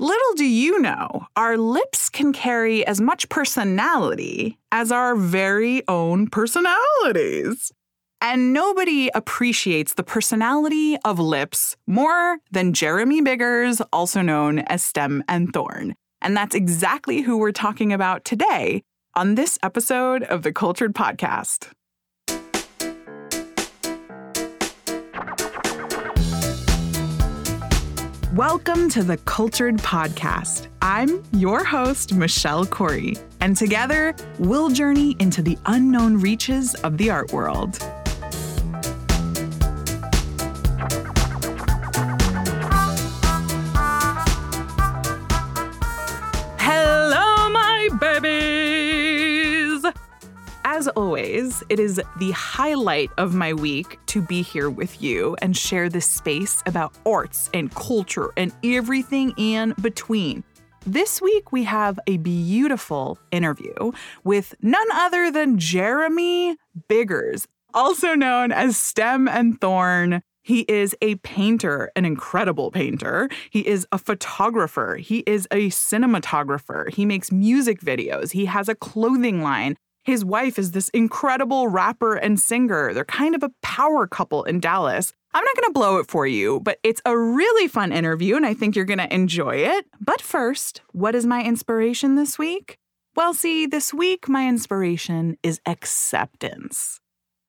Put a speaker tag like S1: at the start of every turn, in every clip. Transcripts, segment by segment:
S1: Little do you know, our lips can carry as much personality as our very own personalities. And nobody appreciates the personality of lips more than Jeremy Biggers, also known as Stem and Thorn. And that's exactly who we're talking about today on this episode of the Cultured Podcast. Welcome to the Cultured Podcast. I'm your host, Michelle Corey, and together we'll journey into the unknown reaches of the art world. It is the highlight of my week to be here with you and share this space about arts and culture and everything in between. This week, we have a beautiful interview with none other than Jeremy Biggers, also known as Stem and Thorn. He is a painter, an incredible painter. He is a photographer. He is a cinematographer. He makes music videos. He has a clothing line. His wife is this incredible rapper and singer. They're kind of a power couple in Dallas. I'm not going to blow it for you, but it's a really fun interview and I think you're going to enjoy it. But first, what is my inspiration this week? Well, see, this week my inspiration is acceptance.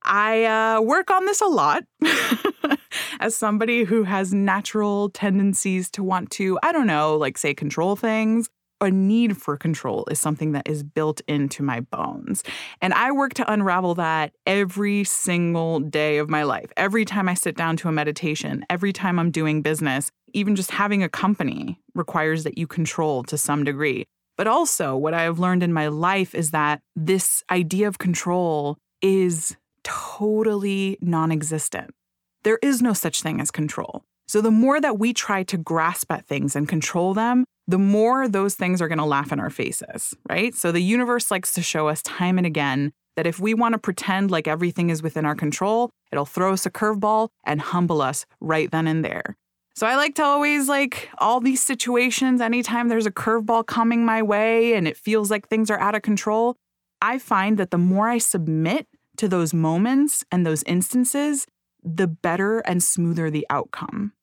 S1: I uh, work on this a lot as somebody who has natural tendencies to want to, I don't know, like say control things a need for control is something that is built into my bones. And I work to unravel that every single day of my life. Every time I sit down to a meditation, every time I'm doing business, even just having a company requires that you control to some degree. But also, what I have learned in my life is that this idea of control is totally non existent. There is no such thing as control. So, the more that we try to grasp at things and control them, the more those things are going to laugh in our faces, right? So the universe likes to show us time and again that if we want to pretend like everything is within our control, it'll throw us a curveball and humble us right then and there. So I like to always like all these situations, anytime there's a curveball coming my way and it feels like things are out of control, I find that the more I submit to those moments and those instances, the better and smoother the outcome.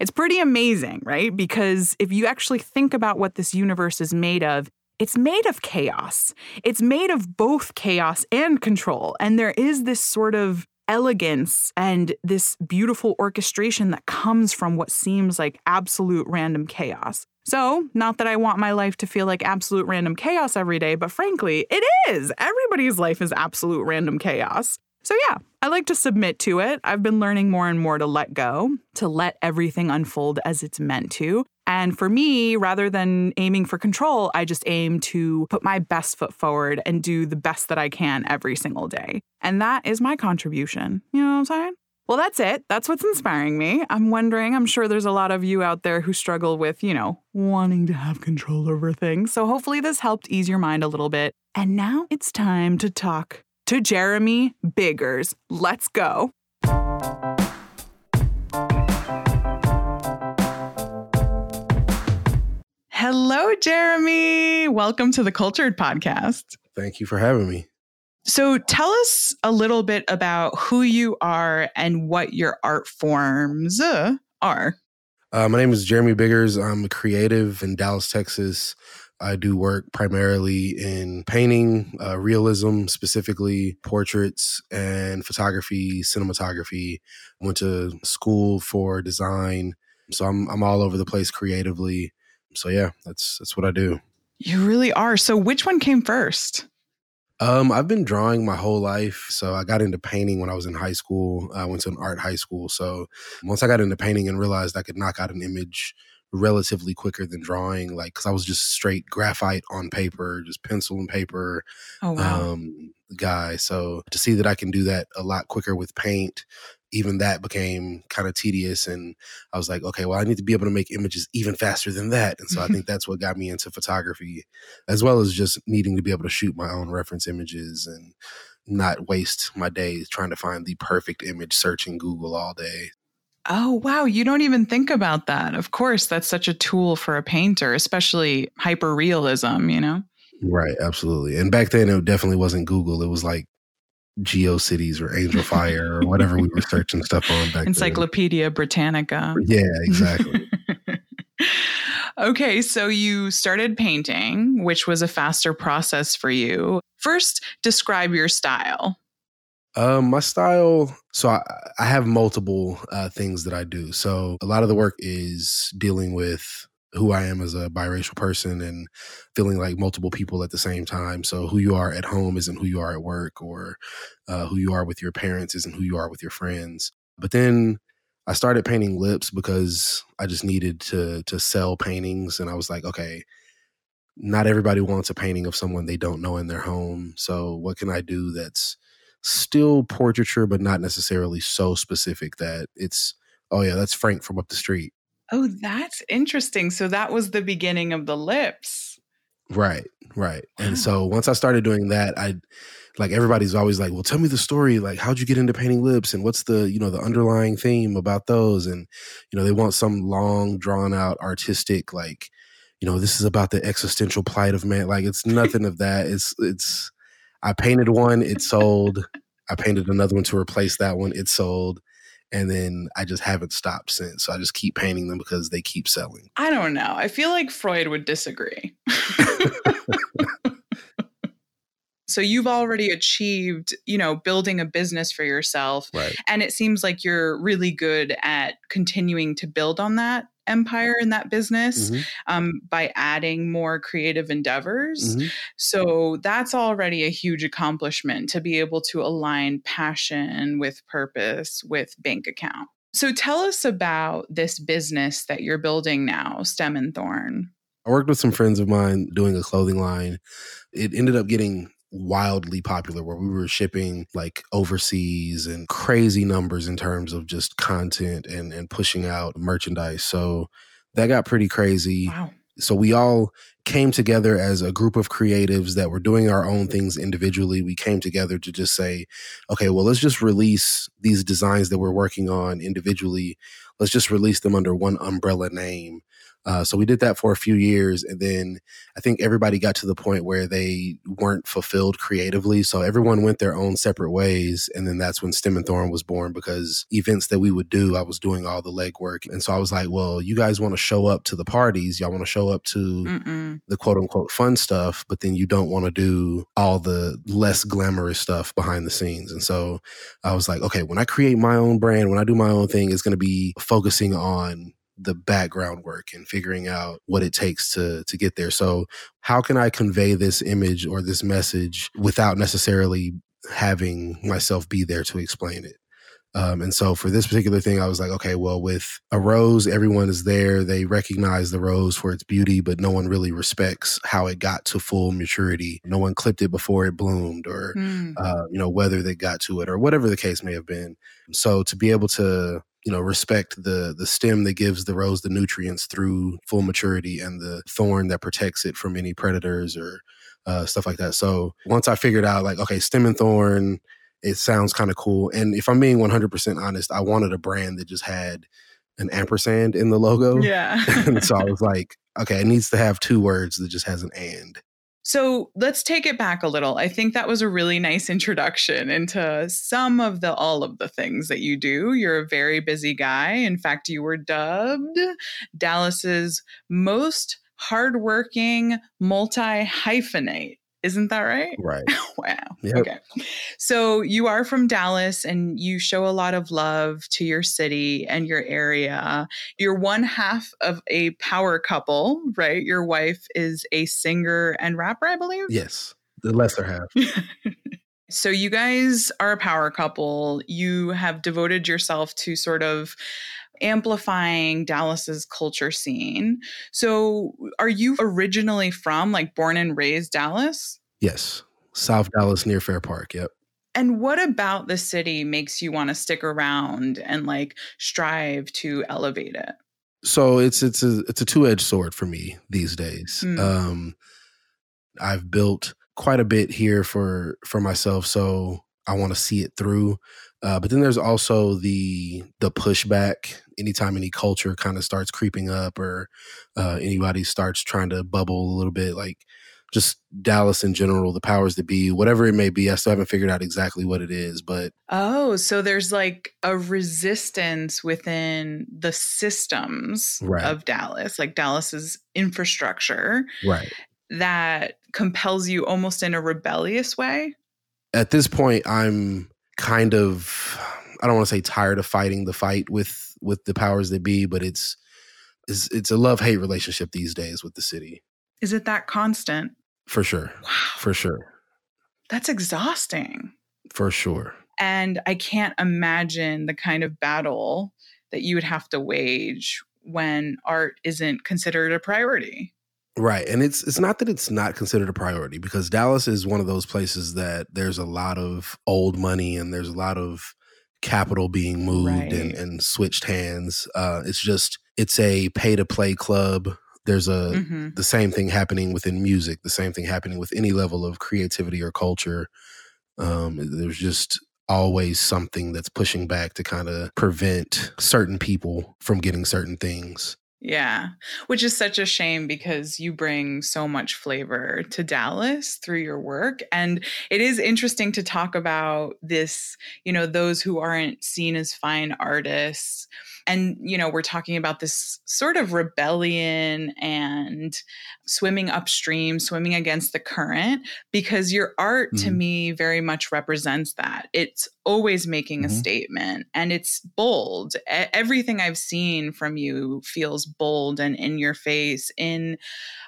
S1: It's pretty amazing, right? Because if you actually think about what this universe is made of, it's made of chaos. It's made of both chaos and control. And there is this sort of elegance and this beautiful orchestration that comes from what seems like absolute random chaos. So, not that I want my life to feel like absolute random chaos every day, but frankly, it is. Everybody's life is absolute random chaos. So, yeah, I like to submit to it. I've been learning more and more to let go, to let everything unfold as it's meant to. And for me, rather than aiming for control, I just aim to put my best foot forward and do the best that I can every single day. And that is my contribution. You know what I'm saying? Well, that's it. That's what's inspiring me. I'm wondering, I'm sure there's a lot of you out there who struggle with, you know, wanting to have control over things. So hopefully this helped ease your mind a little bit. And now it's time to talk to Jeremy Biggers. Let's go. Hello, Jeremy. Welcome to the Cultured Podcast.
S2: Thank you for having me.
S1: So, tell us a little bit about who you are and what your art forms uh, are.
S2: Uh, my name is Jeremy Biggers. I'm a creative in Dallas, Texas. I do work primarily in painting, uh, realism, specifically portraits and photography, cinematography. Went to school for design, so I'm I'm all over the place creatively. So yeah, that's that's what I do.
S1: You really are. So which one came first?
S2: Um, I've been drawing my whole life. So I got into painting when I was in high school. I went to an art high school. So once I got into painting and realized I could knock out an image relatively quicker than drawing like because i was just straight graphite on paper just pencil and paper
S1: oh, wow.
S2: um, guy. So to see that i can do that a lot quicker with paint even that became kind of tedious and i was like okay well i need to be able to make images even faster than that. And so i think that's what got me into photography as well as just needing to be able to shoot my own reference images and not waste my days trying to find the perfect image searching google all day
S1: Oh, wow. You don't even think about that. Of course, that's such a tool for a painter, especially hyper realism, you know?
S2: Right, absolutely. And back then, it definitely wasn't Google. It was like GeoCities or Angelfire or whatever we were searching stuff on back
S1: Encyclopedia then. Britannica.
S2: Yeah, exactly.
S1: okay, so you started painting, which was a faster process for you. First, describe your style.
S2: Um, my style. So I, I have multiple uh, things that I do. So a lot of the work is dealing with who I am as a biracial person and feeling like multiple people at the same time. So who you are at home isn't who you are at work, or uh, who you are with your parents isn't who you are with your friends. But then I started painting lips because I just needed to to sell paintings, and I was like, okay, not everybody wants a painting of someone they don't know in their home. So what can I do that's still portraiture, but not necessarily so specific that it's, oh yeah, that's Frank from up the street.
S1: Oh, that's interesting. So that was the beginning of the lips.
S2: Right, right. Wow. And so once I started doing that, I like everybody's always like, "Well, tell me the story. Like, how'd you get into painting lips, and what's the you know the underlying theme about those?" And you know, they want some long, drawn out, artistic like, you know, this is about the existential plight of man. Like, it's nothing of that. It's it's I painted one, it sold. I painted another one to replace that one, it sold. And then I just haven't stopped since. So I just keep painting them because they keep selling.
S1: I don't know. I feel like Freud would disagree. so you've already achieved you know building a business for yourself
S2: right.
S1: and it seems like you're really good at continuing to build on that empire in that business mm-hmm. um, by adding more creative endeavors. Mm-hmm. So that's already a huge accomplishment to be able to align passion with purpose with bank account. So tell us about this business that you're building now, Stem and Thorn.
S2: I worked with some friends of mine doing a clothing line. It ended up getting wildly popular where we were shipping like overseas and crazy numbers in terms of just content and and pushing out merchandise. So that got pretty crazy.
S1: Wow.
S2: So we all came together as a group of creatives that were doing our own things individually. We came together to just say, okay, well, let's just release these designs that we're working on individually. Let's just release them under one umbrella name uh, so we did that for a few years, and then I think everybody got to the point where they weren't fulfilled creatively. So everyone went their own separate ways, and then that's when Stem and Thorn was born. Because events that we would do, I was doing all the legwork, and so I was like, "Well, you guys want to show up to the parties, y'all want to show up to Mm-mm. the quote unquote fun stuff, but then you don't want to do all the less glamorous stuff behind the scenes." And so I was like, "Okay, when I create my own brand, when I do my own thing, it's going to be focusing on." The background work and figuring out what it takes to to get there. So, how can I convey this image or this message without necessarily having myself be there to explain it? Um, and so for this particular thing, I was like, okay, well, with a rose, everyone is there. They recognize the rose for its beauty, but no one really respects how it got to full maturity. No one clipped it before it bloomed or, mm. uh, you know, whether they got to it or whatever the case may have been. So to be able to you know respect the the stem that gives the rose the nutrients through full maturity and the thorn that protects it from any predators or uh, stuff like that. So once i figured out like okay stem and thorn it sounds kind of cool. And if i'm being 100% honest i wanted a brand that just had an ampersand in the logo.
S1: Yeah.
S2: And so i was like okay it needs to have two words that just has an and
S1: so let's take it back a little. I think that was a really nice introduction into some of the all of the things that you do. You're a very busy guy. In fact, you were dubbed Dallas's most hardworking multi hyphenate. Isn't that right?
S2: Right.
S1: wow. Yep. Okay. So you are from Dallas and you show a lot of love to your city and your area. You're one half of a power couple, right? Your wife is a singer and rapper, I believe.
S2: Yes, the lesser half.
S1: so you guys are a power couple. You have devoted yourself to sort of amplifying Dallas's culture scene. So, are you originally from like born and raised Dallas?
S2: Yes. South Dallas near Fair Park. Yep.
S1: And what about the city makes you want to stick around and like strive to elevate it?
S2: So it's it's a it's a two edged sword for me these days. Mm. Um, I've built quite a bit here for for myself. So I want to see it through. Uh, but then there's also the the pushback. Anytime any culture kind of starts creeping up, or uh, anybody starts trying to bubble a little bit, like just Dallas in general, the powers that be, whatever it may be. I still haven't figured out exactly what it is, but
S1: oh, so there's like a resistance within the systems
S2: right.
S1: of Dallas, like Dallas's infrastructure,
S2: right?
S1: That compels you almost in a rebellious way.
S2: At this point, I'm kind of I don't want to say tired of fighting the fight with with the powers that be, but it's it's, it's a love hate relationship these days with the city.
S1: Is it that constant?
S2: For sure.
S1: Wow.
S2: For sure.
S1: That's exhausting.
S2: For sure.
S1: And I can't imagine the kind of battle that you would have to wage when art isn't considered a priority.
S2: Right. And it's it's not that it's not considered a priority because Dallas is one of those places that there's a lot of old money and there's a lot of capital being moved right. and, and switched hands. Uh, it's just it's a pay to play club there's a mm-hmm. the same thing happening within music the same thing happening with any level of creativity or culture um, there's just always something that's pushing back to kind of prevent certain people from getting certain things
S1: yeah, which is such a shame because you bring so much flavor to Dallas through your work. And it is interesting to talk about this, you know, those who aren't seen as fine artists and, you know, we're talking about this sort of rebellion and swimming upstream, swimming against the current, because your art mm-hmm. to me very much represents that. It's always making mm-hmm. a statement and it's bold. Everything I've seen from you feels bold and in your face in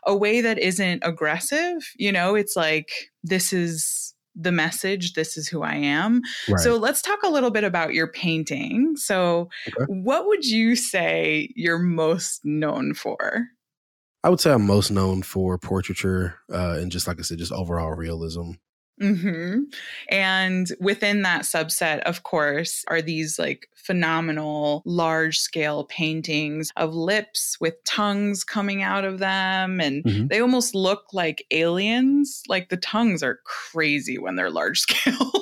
S1: a way that isn't aggressive. You know, it's like, this is the message this is who i am right. so let's talk a little bit about your painting so okay. what would you say you're most known for
S2: i would say i'm most known for portraiture uh, and just like i said just overall realism
S1: Mm-hmm. And within that subset, of course, are these like phenomenal large scale paintings of lips with tongues coming out of them. And mm-hmm. they almost look like aliens. Like the tongues are crazy when they're large scale.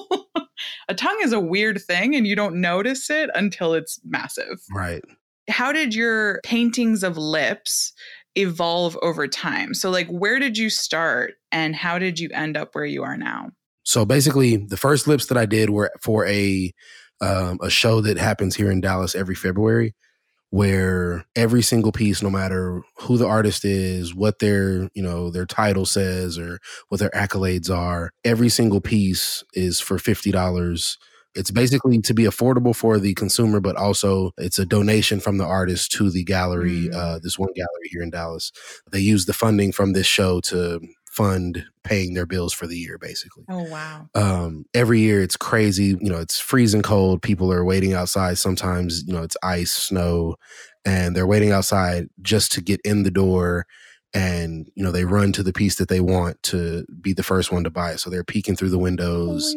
S1: a tongue is a weird thing and you don't notice it until it's massive.
S2: Right.
S1: How did your paintings of lips evolve over time. So, like, where did you start and how did you end up where you are now?
S2: So, basically, the first lips that I did were for a um, a show that happens here in Dallas every February, where every single piece, no matter who the artist is, what their you know their title says, or what their accolades are, every single piece is for fifty dollars it's basically to be affordable for the consumer, but also it's a donation from the artist to the gallery, mm. uh, this one gallery here in Dallas. They use the funding from this show to fund paying their bills for the year basically.
S1: Oh wow.
S2: Um every year it's crazy, you know, it's freezing cold, people are waiting outside sometimes, you know, it's ice, snow and they're waiting outside just to get in the door and you know they run to the piece that they want to be the first one to buy it so they're peeking through the windows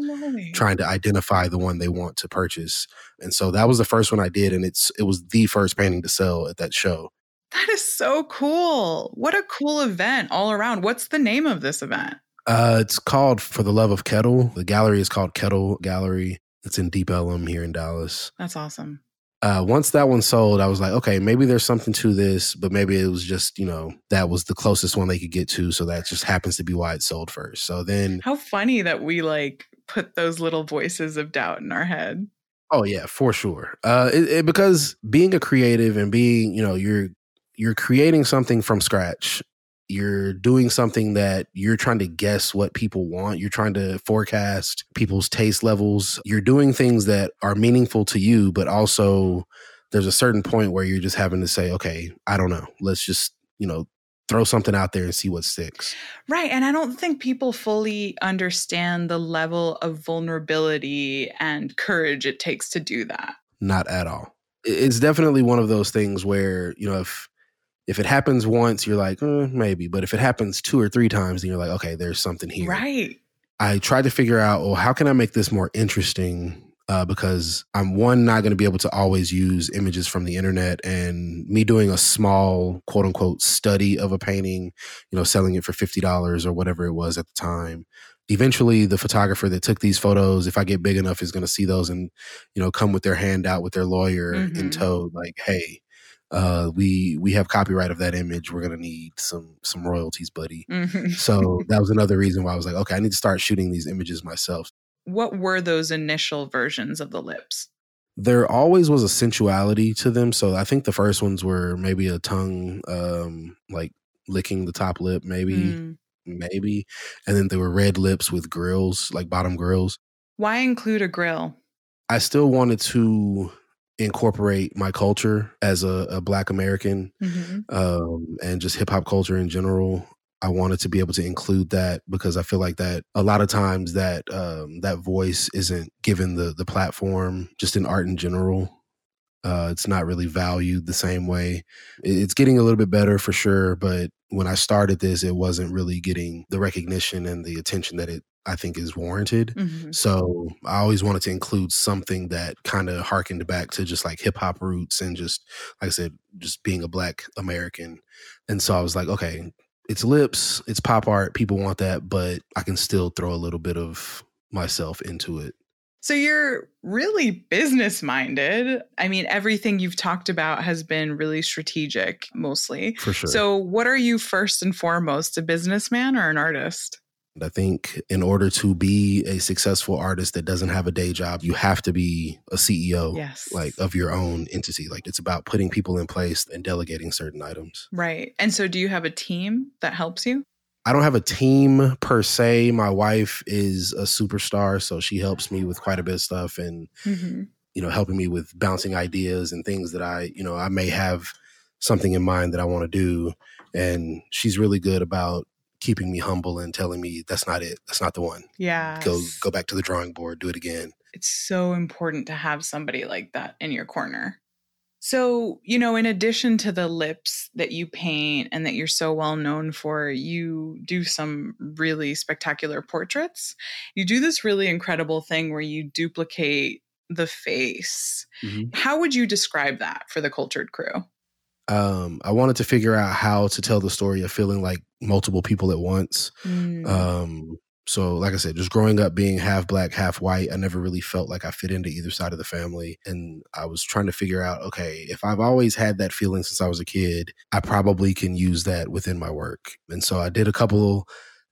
S2: trying to identify the one they want to purchase and so that was the first one i did and it's it was the first painting to sell at that show
S1: that is so cool what a cool event all around what's the name of this event
S2: uh it's called for the love of kettle the gallery is called kettle gallery it's in deep ellum here in dallas
S1: that's awesome
S2: uh, once that one sold, I was like, okay, maybe there's something to this, but maybe it was just, you know, that was the closest one they could get to. So that just happens to be why it sold first. So then.
S1: How funny that we like put those little voices of doubt in our head.
S2: Oh, yeah, for sure. Uh, it, it, because being a creative and being, you know, you're, you're creating something from scratch you're doing something that you're trying to guess what people want. You're trying to forecast people's taste levels. You're doing things that are meaningful to you, but also there's a certain point where you're just having to say, okay, I don't know. Let's just, you know, throw something out there and see what sticks.
S1: Right. And I don't think people fully understand the level of vulnerability and courage it takes to do that.
S2: Not at all. It's definitely one of those things where, you know, if if it happens once, you're like, eh, maybe. But if it happens two or three times, then you're like, okay, there's something here.
S1: Right.
S2: I tried to figure out, well, how can I make this more interesting? Uh, because I'm one, not going to be able to always use images from the internet. And me doing a small, quote unquote, study of a painting, you know, selling it for $50 or whatever it was at the time, eventually the photographer that took these photos if i get big enough is going to see those and you know come with their hand out with their lawyer
S1: Mhm.
S2: in tow like hey uh we we have copyright of that image we're going to need some some royalties buddy
S1: Mhm.
S2: so that was another reason why i was like okay i need to start shooting these images myself
S1: What were those initial versions of the lips?
S2: there always was a sensuality to them so i think the first ones were maybe a tongue um like licking the top lip maybe
S1: Mm.
S2: maybe and then there were red lips with grills like bottom grills
S1: Why include a grill?
S2: I still wanted to incorporate my culture as a, a Black American
S1: Mhm.
S2: um, and just hip hop culture in general. I wanted to be able to include that because I feel like that a lot of times that um, that voice isn't given the the platform just in art in general. Uh, it's not really valued the same way. It's getting a little bit better for sure, but when I started this, it wasn't really getting the recognition and the attention that it I think is warranted.
S1: Mhm.
S2: So I always wanted to include something that kind of harkened back to just like hip hop roots and just, like I said, just being a black American. And so I was like, okay, it's lips, it's pop art, people want that, but I can still throw a little bit of myself into it.
S1: So you're really business minded. I mean, everything you've talked about has been really strategic mostly.
S2: For sure.
S1: So, what are you first and foremost, a businessman or an artist?
S2: And I think in order to be a successful artist that doesn't have a day job, you have to be a CEO.
S1: Yes.
S2: Like of your own entity. Like it's about putting people in place and delegating certain items.
S1: Right. And so, do you have a team that helps you?
S2: I don't have a team per se. My wife is a superstar, so she helps me with quite a bit of stuff and,
S1: Mm-hmm.
S2: you know, helping me with bouncing ideas and things that I, you know, I may have something in mind that I want to do. And she's really good about keeping me humble and telling me that's not it. That's not the one.
S1: Yeah.
S2: Go go back to the drawing board, do it again.
S1: It's so important to have somebody like that in your corner. So, you know, in addition to the lips that you paint and that you're so well known for, you do some really spectacular portraits. You do this really incredible thing where you duplicate the face.
S2: Mhm.
S1: How would you describe that for the cultured crew?
S2: Um, I wanted to figure out how to tell the story of feeling like multiple people at once.
S1: Mm,
S2: Um, so like I said, just growing up being half black, half white, I never really felt like I fit into either side of the family. And I was trying to figure out, okay, if I've always had that feeling since I was a kid, I probably can use that within my work. And so I did a couple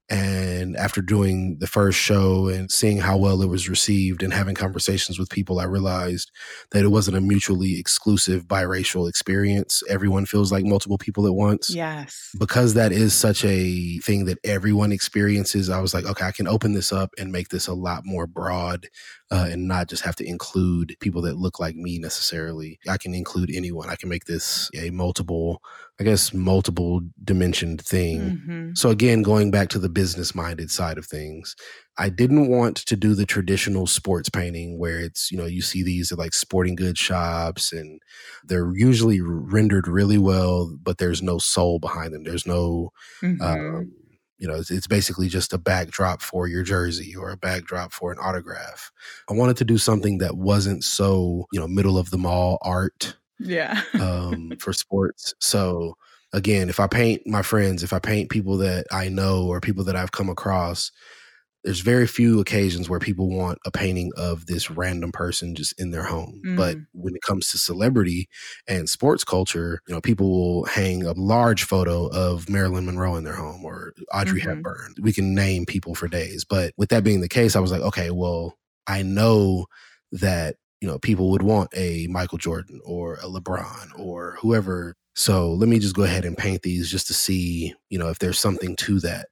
S2: and after doing the first show and seeing how well it was received and having conversations with people, I realized that it wasn't a mutually exclusive biracial experience. Everyone feels like multiple people at once
S1: yes.
S2: because that is such a thing that everyone experiences, I was like, okay, I can open this up and make this a lot more broad uh, and not just have to include people that look like me necessarily. I can include anyone. I can make this a multiple, I guess, multiple dimensioned thing.
S1: Mhm.
S2: So again, going back to the business minded side of things, I didn't want to do the traditional sports painting where it's, you know, you see these at like sporting goods shops and they're usually rendered really well, but there's no soul behind them. There's no,
S1: Mhm.
S2: um, you know, it's, it's basically just a backdrop for your jersey or a backdrop for an autograph. I wanted to do something that wasn't so, you know, middle of the mall art
S1: yeah.
S2: um, for sports. So again, if I paint my friends, if I paint people that I know or people that I've come across, there's very few occasions where people want a painting of this random person just in their home. But
S1: Mm.
S2: when it comes to celebrity and sports culture, you know, people will hang a large photo of Marilyn Monroe in their home or Audrey
S1: Mhm.
S2: Hepburn. We can name people for days. But with that being the case, I was like, okay, well, I know that you know people would want a Michael Jordan or a LeBron or whoever. So let me just go ahead and paint these just to see, you know, if there's something to that.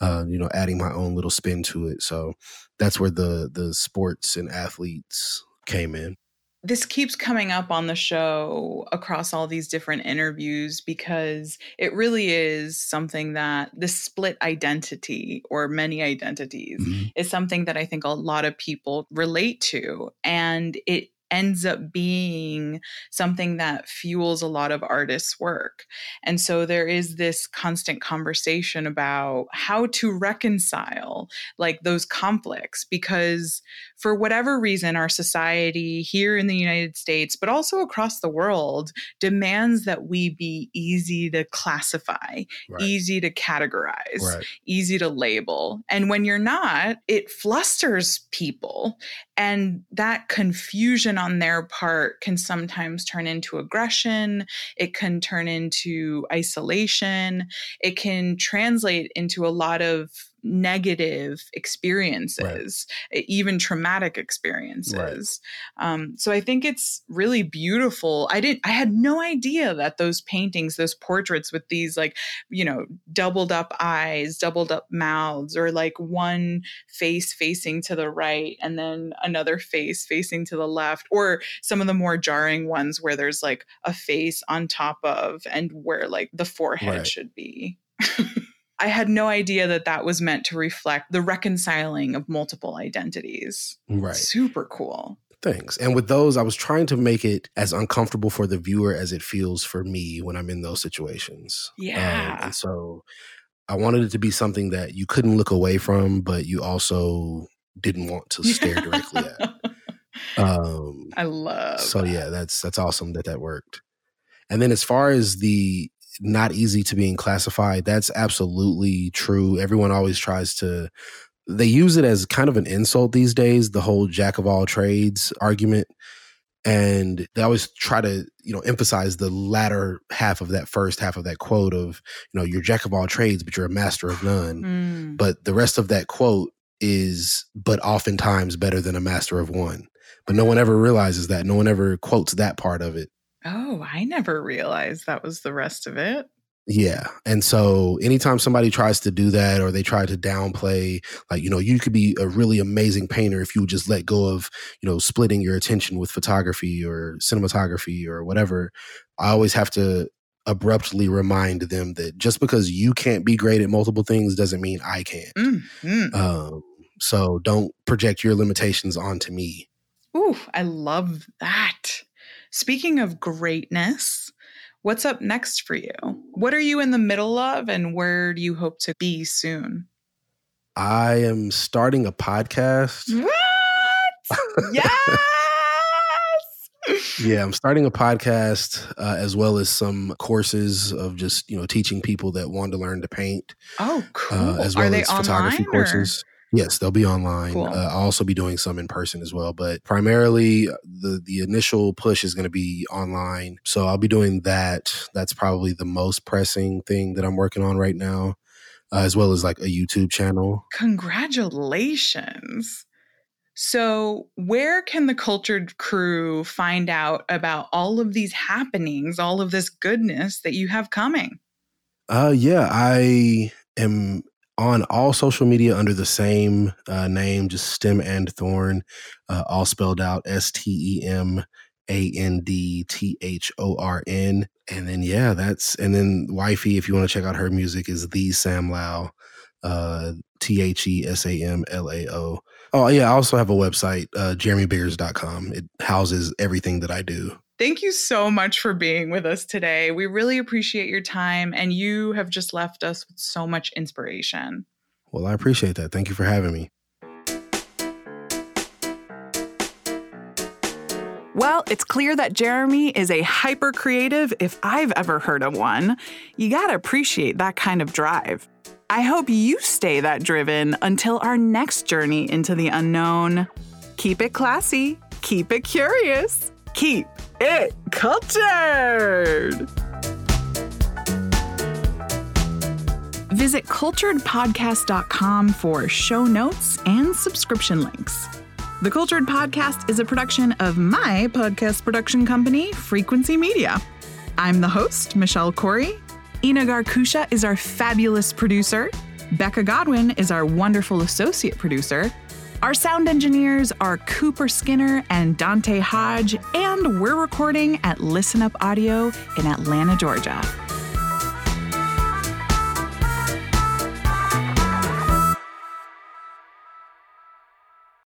S2: Uh, you know, adding my own little spin to it. So that's where the the sports and athletes came in.
S1: This keeps coming up on the show across all these different interviews because it really is something that this split identity or many identities
S2: Mhm.
S1: is something that I think a lot of people relate to. And it ends up being something that fuels a lot of artists' work. And so there is this constant conversation about how to reconcile like those conflicts because for whatever reason our society here in the United States but also across the world demands that we be easy to classify, right. easy to categorize, right. easy to label. And when you're not, it flusters people and that confusion on their part can sometimes turn into aggression. It can turn into isolation. It can translate into a lot of negative experiences, right. even traumatic experiences. Right. Um, so I think it's really beautiful. I didn't, I had no idea that those paintings, those portraits with these like, you know, doubled up eyes, doubled up mouths, or like one face facing to the right and then another face facing to the left, or some of the more jarring ones where there's like a face on top of and where like the forehead right. should be. I had no idea that that was meant to reflect the reconciling of multiple identities.
S2: Right.
S1: Super cool.
S2: Thanks. And with those, I was trying to make it as uncomfortable for the viewer as it feels for me when I'm in those situations.
S1: Um, yeah.
S2: Um, and so I wanted it to be something that you couldn't look away from, but you also didn't want to stare directly at.
S1: Um, I love.
S2: So yeah, that's that's awesome that that worked. And then as far as the not easy to being classified. That's absolutely true. Everyone always tries to they use it as kind of an insult these days, the whole jack of all trades argument. And they always try to, you know, emphasize the latter half of that first half of that quote of, you know, you're jack of all trades, but you're a master of none. Mm. But the rest of that quote is, but oftentimes better than a master of one. But no one ever realizes that. No one ever quotes that part of it.
S1: Oh, I never realized that was the rest of it.
S2: Yeah. And so anytime somebody tries to do that or they try to downplay, like, you know, you could be a really amazing painter if you just let go of, you know, splitting your attention with photography or cinematography or whatever. I always have to abruptly remind them that just because you can't be great at multiple things doesn't mean I can't. Mm-hmm. Um, so don't project your limitations onto me.
S1: Ooh, I love that. Speaking of greatness, what's up next for you? What are you in the middle of, and where do you hope to be soon?
S2: I am starting a podcast.
S1: What? yes!
S2: yeah, I'm starting a podcast uh, as well as some courses of just you know teaching people that want to learn to paint.
S1: Oh, uh, cool! Uh, as well as photography courses.
S2: Yes, they'll be online. Cool. Uh, I'll also be doing some in person as well, but primarily uh, the the initial push is going to be online. So I'll be doing that. That's probably the most pressing thing that I'm working on right now, uh, as well as like a YouTube channel.
S1: Congratulations. So, where can the cultured crew find out about all of these happenings, all of this goodness that you have coming?
S2: Uh yeah, I am on all social media under the same uh, name, just Stem and Thorn, uh, all spelled out S T E M A N D T H O R N. And then, yeah, that's, and then Wifey, if you want to check out her music, is The Sam Lao, uh, T H E S A M L A O. Oh, yeah, I also have a website, uh, jeremybiggers.com. It houses everything that I do.
S1: Thank you so much for being with us today. We really appreciate your time, and you have just left us with so much inspiration.
S2: Well, I appreciate that. Thank you for having me.
S1: Well, it's clear that Jeremy is a hyper creative if I've ever heard of one. You gotta appreciate that kind of drive. I hope you stay that driven until our next journey into the unknown. Keep it classy, keep it curious, keep it cultured. Visit culturedpodcast.com for show notes and subscription links. The Cultured Podcast is a production of my podcast production company, Frequency Media. I'm the host, Michelle Corey. Ina Garkusha is our fabulous producer. Becca Godwin is our wonderful associate producer. Our sound engineers are Cooper Skinner and Dante Hodge, and we're recording at Listen Up Audio in Atlanta, Georgia.